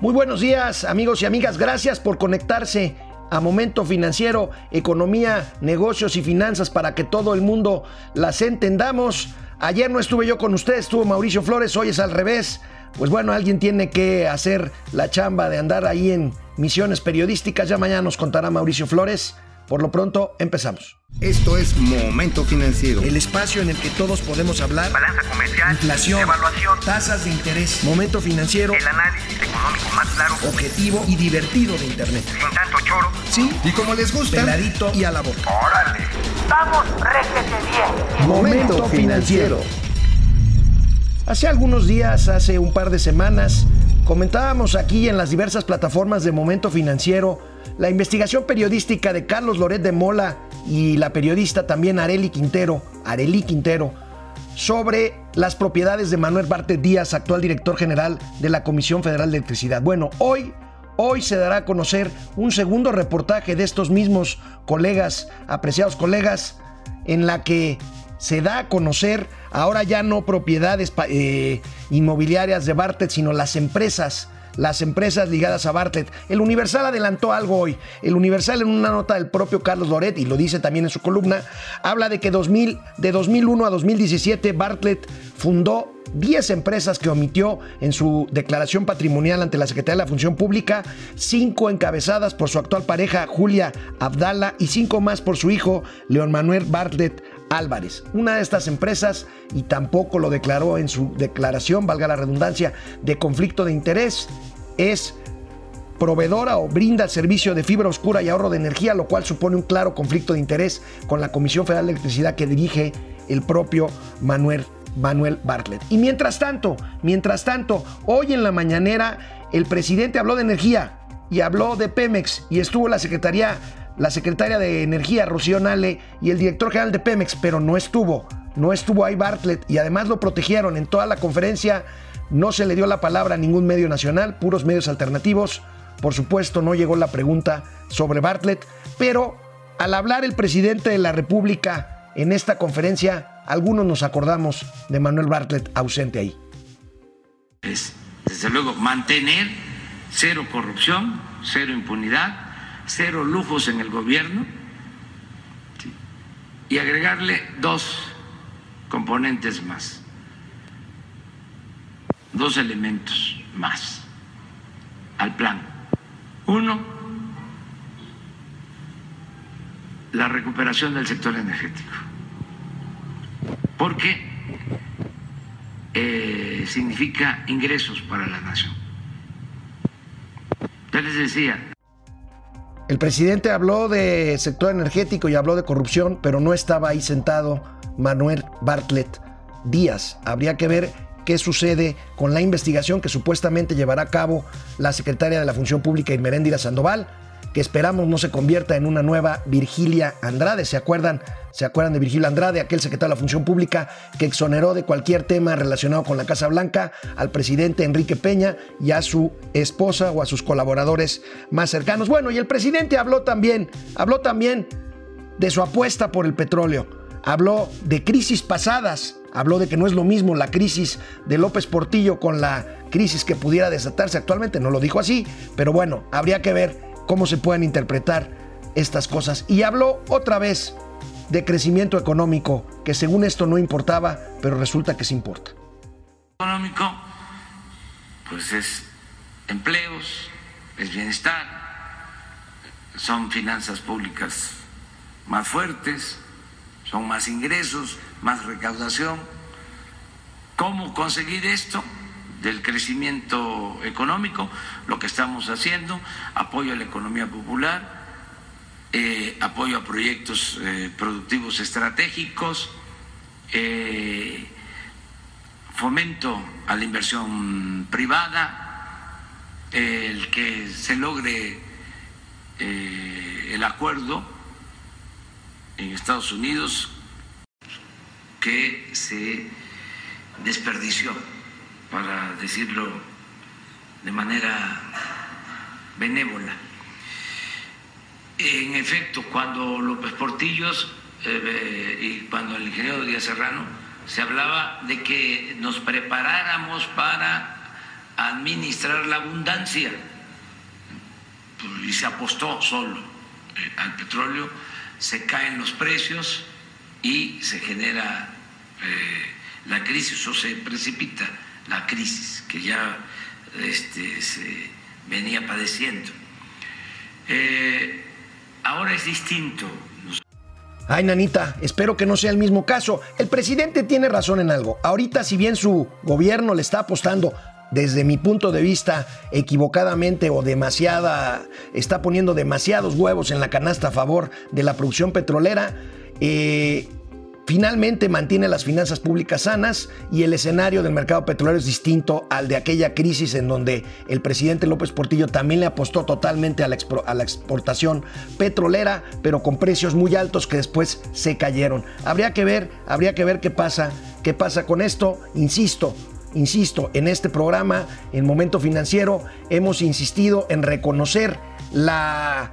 Muy buenos días amigos y amigas, gracias por conectarse a Momento Financiero, Economía, Negocios y Finanzas para que todo el mundo las entendamos. Ayer no estuve yo con ustedes, estuvo Mauricio Flores, hoy es al revés. Pues bueno, alguien tiene que hacer la chamba de andar ahí en misiones periodísticas. Ya mañana nos contará Mauricio Flores. Por lo pronto, empezamos. Esto es Momento Financiero. El espacio en el que todos podemos hablar. Balanza comercial. Inflación. Evaluación. Tasas de interés. Momento Financiero. El análisis económico más claro. Objetivo y divertido de Internet. Sin tanto choro. Sí. Y como les gusta. Peladito y a la boca. ¡Órale! ¡Vamos, réjete bien! Momento Financiero. Hace algunos días, hace un par de semanas, comentábamos aquí en las diversas plataformas de Momento Financiero la investigación periodística de Carlos Loret de Mola y la periodista también Areli Quintero, Areli Quintero, sobre las propiedades de Manuel Bartet Díaz, actual director general de la Comisión Federal de Electricidad. Bueno, hoy, hoy se dará a conocer un segundo reportaje de estos mismos colegas, apreciados colegas, en la que se da a conocer ahora ya no propiedades eh, inmobiliarias de Bartlett, sino las empresas las empresas ligadas a Bartlett. El Universal adelantó algo hoy. El Universal en una nota del propio Carlos Loret, y lo dice también en su columna, habla de que 2000, de 2001 a 2017 Bartlett fundó 10 empresas que omitió en su declaración patrimonial ante la Secretaría de la Función Pública, 5 encabezadas por su actual pareja Julia Abdala y 5 más por su hijo León Manuel Bartlett Álvarez. Una de estas empresas, y tampoco lo declaró en su declaración, valga la redundancia, de conflicto de interés, es proveedora o brinda el servicio de fibra oscura y ahorro de energía, lo cual supone un claro conflicto de interés con la Comisión Federal de Electricidad que dirige el propio Manuel, Manuel Bartlett. Y mientras tanto, mientras tanto, hoy en la mañanera el presidente habló de energía y habló de Pemex y estuvo la Secretaría la secretaria de Energía, Rocío Nale, y el director general de Pemex, pero no estuvo. No estuvo ahí Bartlett y además lo protegieron en toda la conferencia. No se le dio la palabra a ningún medio nacional, puros medios alternativos. Por supuesto, no llegó la pregunta sobre Bartlett, pero al hablar el presidente de la República en esta conferencia, algunos nos acordamos de Manuel Bartlett ausente ahí. Es, desde luego, mantener cero corrupción, cero impunidad cero lujos en el gobierno y agregarle dos componentes más, dos elementos más al plan. Uno, la recuperación del sector energético, porque eh, significa ingresos para la nación. Ya les decía, el presidente habló de sector energético y habló de corrupción, pero no estaba ahí sentado Manuel Bartlett Díaz. Habría que ver qué sucede con la investigación que supuestamente llevará a cabo la secretaria de la Función Pública, Irmeréndira Sandoval, que esperamos no se convierta en una nueva Virgilia Andrade. ¿Se acuerdan? ¿Se acuerdan de Virgilia Andrade, aquel secretario de la Función Pública que exoneró de cualquier tema relacionado con la Casa Blanca al presidente Enrique Peña y a su esposa o a sus colaboradores más cercanos? Bueno, y el presidente habló también, habló también de su apuesta por el petróleo. Habló de crisis pasadas, habló de que no es lo mismo la crisis de López Portillo con la crisis que pudiera desatarse actualmente, no lo dijo así, pero bueno, habría que ver cómo se pueden interpretar estas cosas. Y habló otra vez de crecimiento económico, que según esto no importaba, pero resulta que sí importa. Económico, pues es empleos, es bienestar, son finanzas públicas más fuertes, son más ingresos, más recaudación. ¿Cómo conseguir esto? Del crecimiento económico, lo que estamos haciendo, apoyo a la economía popular, eh, apoyo a proyectos eh, productivos estratégicos, eh, fomento a la inversión privada, el que se logre el acuerdo en Estados Unidos que se desperdició para decirlo de manera benévola. En efecto, cuando López Portillos eh, y cuando el ingeniero Díaz Serrano se hablaba de que nos preparáramos para administrar la abundancia y se apostó solo eh, al petróleo, se caen los precios y se genera eh, la crisis o se precipita la crisis que ya este, se venía padeciendo. Eh, ahora es distinto. Ay, nanita, espero que no sea el mismo caso. El presidente tiene razón en algo. Ahorita, si bien su gobierno le está apostando desde mi punto de vista, equivocadamente o demasiada, está poniendo demasiados huevos en la canasta a favor de la producción petrolera. Eh, finalmente mantiene las finanzas públicas sanas y el escenario del mercado petrolero es distinto al de aquella crisis en donde el presidente López Portillo también le apostó totalmente a la, a la exportación petrolera, pero con precios muy altos que después se cayeron. Habría que ver, habría que ver qué pasa, qué pasa con esto. Insisto, insisto, en este programa, en Momento Financiero, hemos insistido en reconocer la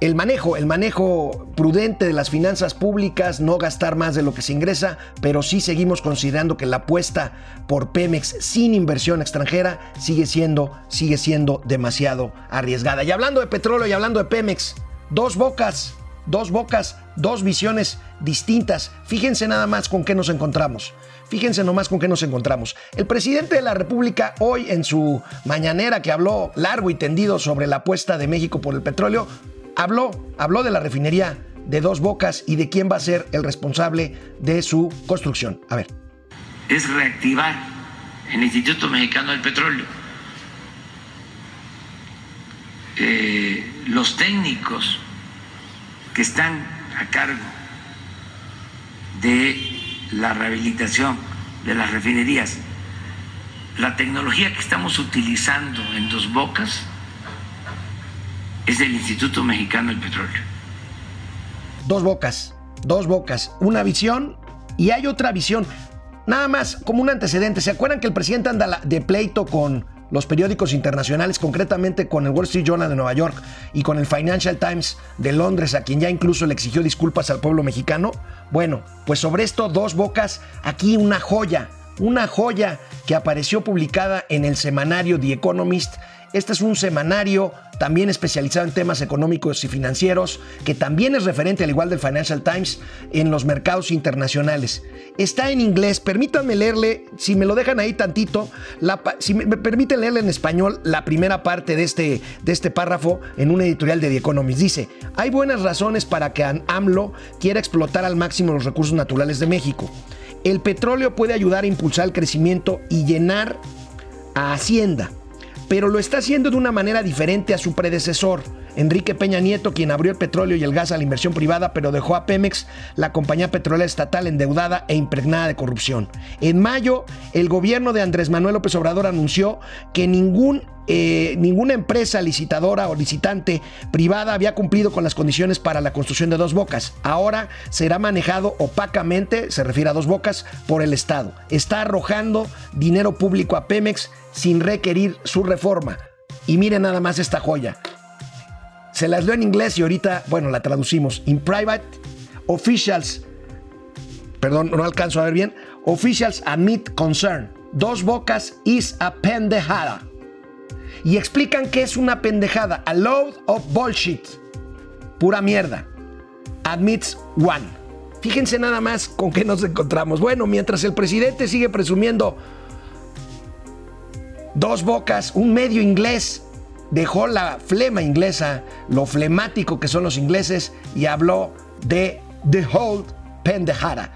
el manejo, el manejo prudente de las finanzas públicas, no gastar más de lo que se ingresa, pero sí seguimos considerando que la apuesta por Pemex sin inversión extranjera sigue siendo, sigue siendo demasiado arriesgada. Y hablando de petróleo y hablando de Pemex, dos bocas, dos bocas, dos visiones distintas. Fíjense nada más con qué nos encontramos. Fíjense nomás con qué nos encontramos. El presidente de la República hoy en su mañanera que habló largo y tendido sobre la apuesta de México por el petróleo, habló, habló de la refinería de Dos Bocas y de quién va a ser el responsable de su construcción. A ver. Es reactivar el Instituto Mexicano del Petróleo. Eh, los técnicos que están a cargo de la rehabilitación de las refinerías, la tecnología que estamos utilizando en Dos Bocas es del Instituto Mexicano del Petróleo. Dos bocas, dos bocas, una visión y hay otra visión. Nada más como un antecedente, ¿se acuerdan que el presidente anda de pleito con los periódicos internacionales, concretamente con el Wall Street Journal de Nueva York y con el Financial Times de Londres, a quien ya incluso le exigió disculpas al pueblo mexicano? Bueno, pues sobre esto, dos bocas, aquí una joya, una joya que apareció publicada en el semanario The Economist este es un semanario también especializado en temas económicos y financieros, que también es referente, al igual del Financial Times, en los mercados internacionales. Está en inglés, permítanme leerle, si me lo dejan ahí tantito, si me, permiten leerle en español la primera parte de este, de este párrafo en un editorial de The Economist. Dice, hay buenas razones para que AMLO quiera explotar al máximo los recursos naturales de México. El petróleo puede ayudar a impulsar el crecimiento y llenar a Hacienda pero lo está haciendo de una manera diferente a su predecesor, Enrique Peña Nieto, quien abrió el petróleo y el gas a la inversión privada, pero dejó a Pemex, la compañía petrolera estatal, endeudada e impregnada de corrupción. En mayo, el gobierno de Andrés Manuel López Obrador anunció que ningún eh, ninguna empresa licitadora o licitante privada había cumplido con las condiciones para la construcción de dos bocas. Ahora será manejado opacamente, se refiere a dos bocas, por el Estado. Está arrojando dinero público a Pemex sin requerir su reforma. Y miren nada más esta joya. Se las leo en inglés y ahorita, bueno, la traducimos. In private, officials, perdón, no alcanzo a ver bien, officials admit concern. Dos bocas is a pendejada y explican que es una pendejada, a load of bullshit, pura mierda. Admits one. Fíjense nada más con qué nos encontramos. Bueno, mientras el presidente sigue presumiendo dos bocas, un medio inglés dejó la flema inglesa, lo flemático que son los ingleses y habló de the whole pendejada.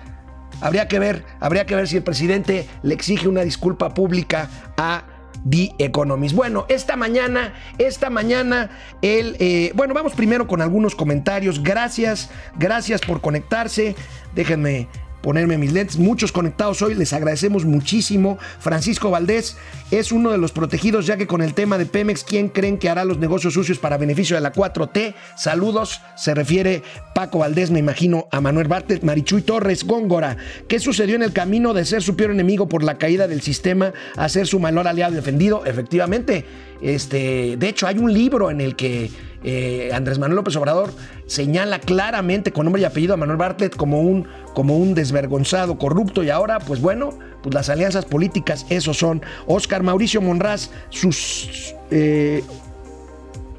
Habría que ver, habría que ver si el presidente le exige una disculpa pública a The Economist. Bueno, esta mañana, esta mañana, el, eh, bueno, vamos primero con algunos comentarios. Gracias, gracias por conectarse. Déjenme ponerme mis lentes. Muchos conectados hoy, les agradecemos muchísimo. Francisco Valdés es uno de los protegidos, ya que con el tema de Pemex, ¿quién creen que hará los negocios sucios para beneficio de la 4T? Saludos, se refiere Paco Valdés, me imagino, a Manuel Bartlett, Marichuy Torres, Góngora. ¿Qué sucedió en el camino de ser su peor enemigo por la caída del sistema a ser su mayor aliado defendido? Efectivamente, este, de hecho, hay un libro en el que eh, Andrés Manuel López Obrador señala claramente con nombre y apellido a Manuel Bartlett como un, como un desvergonzado, corrupto y ahora, pues bueno, pues las alianzas políticas, esos son. Oscar Mauricio Monraz, sus... Eh,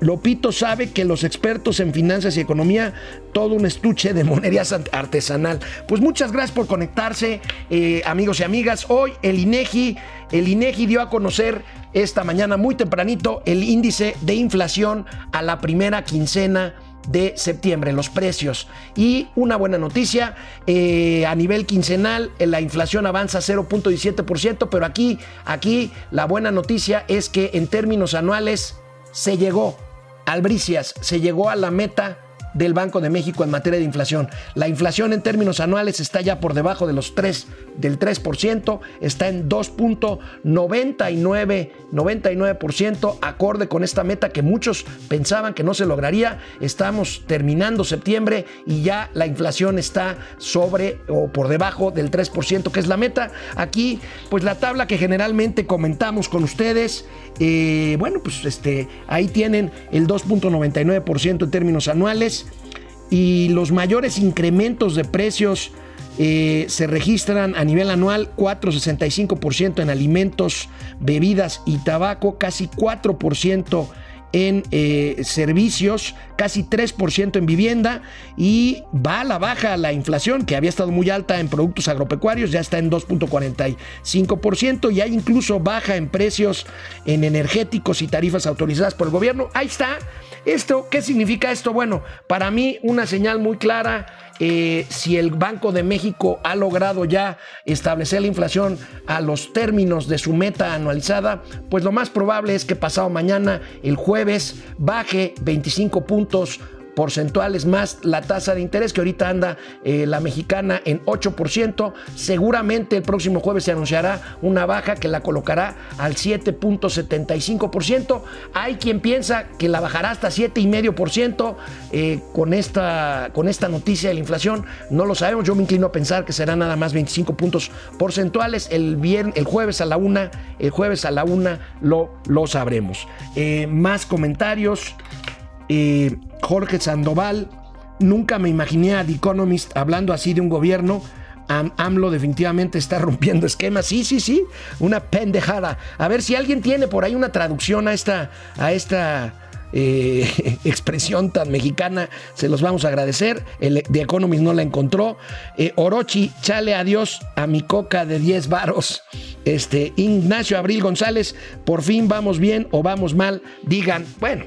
Lopito sabe que los expertos en finanzas y economía, todo un estuche de monería artesanal. Pues muchas gracias por conectarse, eh, amigos y amigas. Hoy el INEGI, el INEGI dio a conocer esta mañana muy tempranito el índice de inflación a la primera quincena de septiembre, los precios. Y una buena noticia, eh, a nivel quincenal eh, la inflación avanza 0.17%, pero aquí, aquí la buena noticia es que en términos anuales se llegó, Albricias, se llegó a la meta del Banco de México en materia de inflación. La inflación en términos anuales está ya por debajo de los 3, del 3%, está en 2.99, 99%, acorde con esta meta que muchos pensaban que no se lograría. Estamos terminando septiembre y ya la inflación está sobre o por debajo del 3%, que es la meta. Aquí, pues la tabla que generalmente comentamos con ustedes, eh, bueno, pues este, ahí tienen el 2.99% en términos anuales y los mayores incrementos de precios eh, se registran a nivel anual 4,65% en alimentos, bebidas y tabaco, casi 4% en eh, servicios, casi 3% en vivienda y va a la baja la inflación que había estado muy alta en productos agropecuarios, ya está en 2.45% y hay incluso baja en precios en energéticos y tarifas autorizadas por el gobierno. Ahí está. Esto, ¿qué significa esto? Bueno, para mí una señal muy clara eh, si el Banco de México ha logrado ya establecer la inflación a los términos de su meta anualizada, pues lo más probable es que pasado mañana, el jueves, baje 25 puntos porcentuales más la tasa de interés que ahorita anda eh, la mexicana en 8%. Seguramente el próximo jueves se anunciará una baja que la colocará al 7.75%. Hay quien piensa que la bajará hasta 7,5% eh, con, esta, con esta noticia de la inflación. No lo sabemos. Yo me inclino a pensar que será nada más 25 puntos porcentuales. El, viernes, el jueves a la una, el jueves a la una lo, lo sabremos. Eh, más comentarios. Eh, Jorge Sandoval, nunca me imaginé a The Economist hablando así de un gobierno. AMLO definitivamente está rompiendo esquemas. Sí, sí, sí, una pendejada. A ver si alguien tiene por ahí una traducción a esta, a esta eh, expresión tan mexicana, se los vamos a agradecer. The Economist no la encontró. Eh, Orochi, chale adiós a mi coca de 10 varos. Este, Ignacio Abril González, por fin vamos bien o vamos mal. Digan, bueno,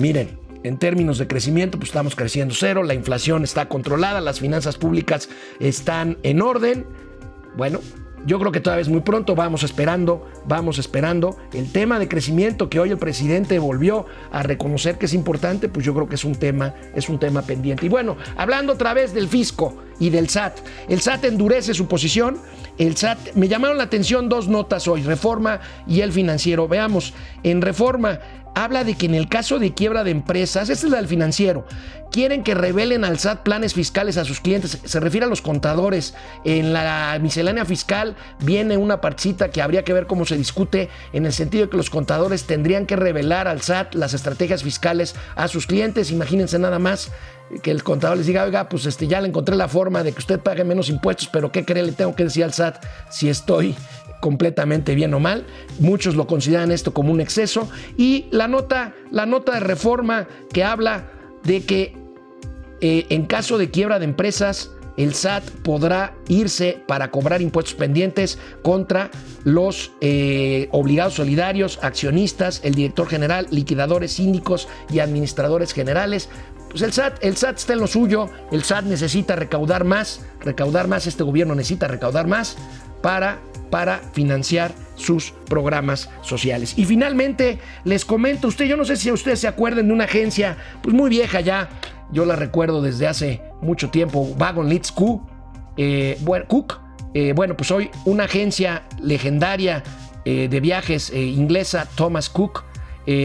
miren, en términos de crecimiento, pues estamos creciendo cero, la inflación está controlada, las finanzas públicas están en orden. Bueno, yo creo que todavía es muy pronto, vamos esperando, vamos esperando. El tema de crecimiento que hoy el presidente volvió a reconocer que es importante, pues yo creo que es un tema, es un tema pendiente. Y bueno, hablando otra vez del fisco y del SAT, el SAT endurece su posición. El SAT, me llamaron la atención dos notas hoy, Reforma y el financiero. Veamos, en Reforma habla de que en el caso de quiebra de empresas, este es la del financiero, quieren que revelen al SAT planes fiscales a sus clientes, se refiere a los contadores. En la miscelánea fiscal viene una partecita que habría que ver cómo se discute en el sentido de que los contadores tendrían que revelar al SAT las estrategias fiscales a sus clientes. Imagínense nada más que el contador les diga, oiga, pues este, ya le encontré la forma de que usted pague menos impuestos, pero ¿qué cree? Le tengo que decir al SAT si estoy completamente bien o mal. Muchos lo consideran esto como un exceso. Y la nota, la nota de reforma que habla de que eh, en caso de quiebra de empresas, el SAT podrá irse para cobrar impuestos pendientes contra los eh, obligados solidarios, accionistas, el director general, liquidadores, síndicos y administradores generales. Pues el SAT, el SAT está en lo suyo, el SAT necesita recaudar más, recaudar más, este gobierno necesita recaudar más para para financiar sus programas sociales. Y finalmente, les comento, usted, yo no sé si ustedes se acuerdan de una agencia, pues muy vieja ya, yo la recuerdo desde hace mucho tiempo, Wagon Leads Cook, eh, bueno, Cook, eh, bueno, pues hoy una agencia legendaria eh, de viajes inglesa, Thomas Cook,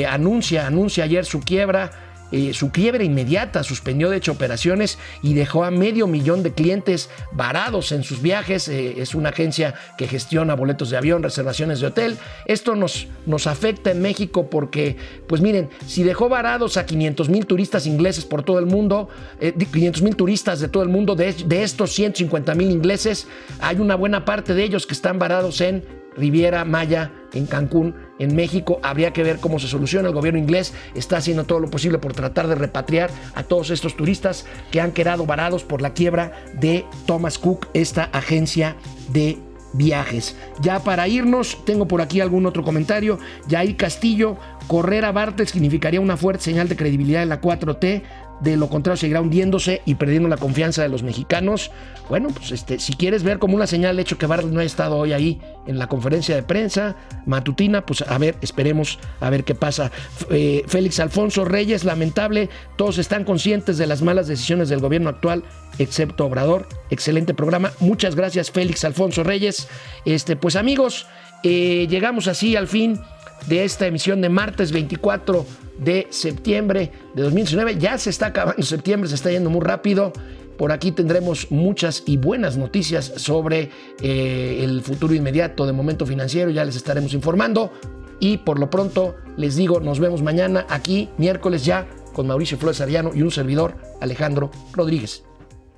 anuncia, anuncia ayer su quiebra, eh, su quiebra inmediata, suspendió de hecho operaciones y dejó a medio millón de clientes varados en sus viajes. Eh, es una agencia que gestiona boletos de avión, reservaciones de hotel. Esto nos, nos afecta en México porque, pues miren, si dejó varados a 500 mil turistas ingleses por todo el mundo, 500 mil turistas de todo el mundo, de, de estos 150 mil ingleses, hay una buena parte de ellos que están varados en Riviera Maya, en Cancún, en México. Habría que ver cómo se soluciona. El gobierno inglés está haciendo todo lo posible por tratar de repatriar a todos estos turistas que han quedado varados por la quiebra de Thomas Cook, esta agencia de viajes. Ya para irnos, tengo por aquí algún otro comentario. Yair Castillo, correr a Bartel significaría una fuerte señal de credibilidad en la 4T. De lo contrario, seguirá hundiéndose y perdiendo la confianza de los mexicanos. Bueno, pues este, si quieres ver como una señal el hecho que Bartlett no haya estado hoy ahí en la conferencia de prensa matutina, pues a ver, esperemos a ver qué pasa. Eh, Félix Alfonso Reyes, lamentable, todos están conscientes de las malas decisiones del gobierno actual, excepto Obrador. Excelente programa. Muchas gracias, Félix Alfonso Reyes. Este, pues amigos, eh, llegamos así al fin de esta emisión de martes 24 de septiembre de 2019. Ya se está acabando septiembre, se está yendo muy rápido. Por aquí tendremos muchas y buenas noticias sobre eh, el futuro inmediato de Momento Financiero. Ya les estaremos informando. Y por lo pronto les digo, nos vemos mañana aquí, miércoles ya, con Mauricio Flores Ariano y un servidor, Alejandro Rodríguez.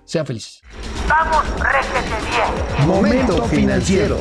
Sean felices. Vamos, réjete bien. Momento financiero.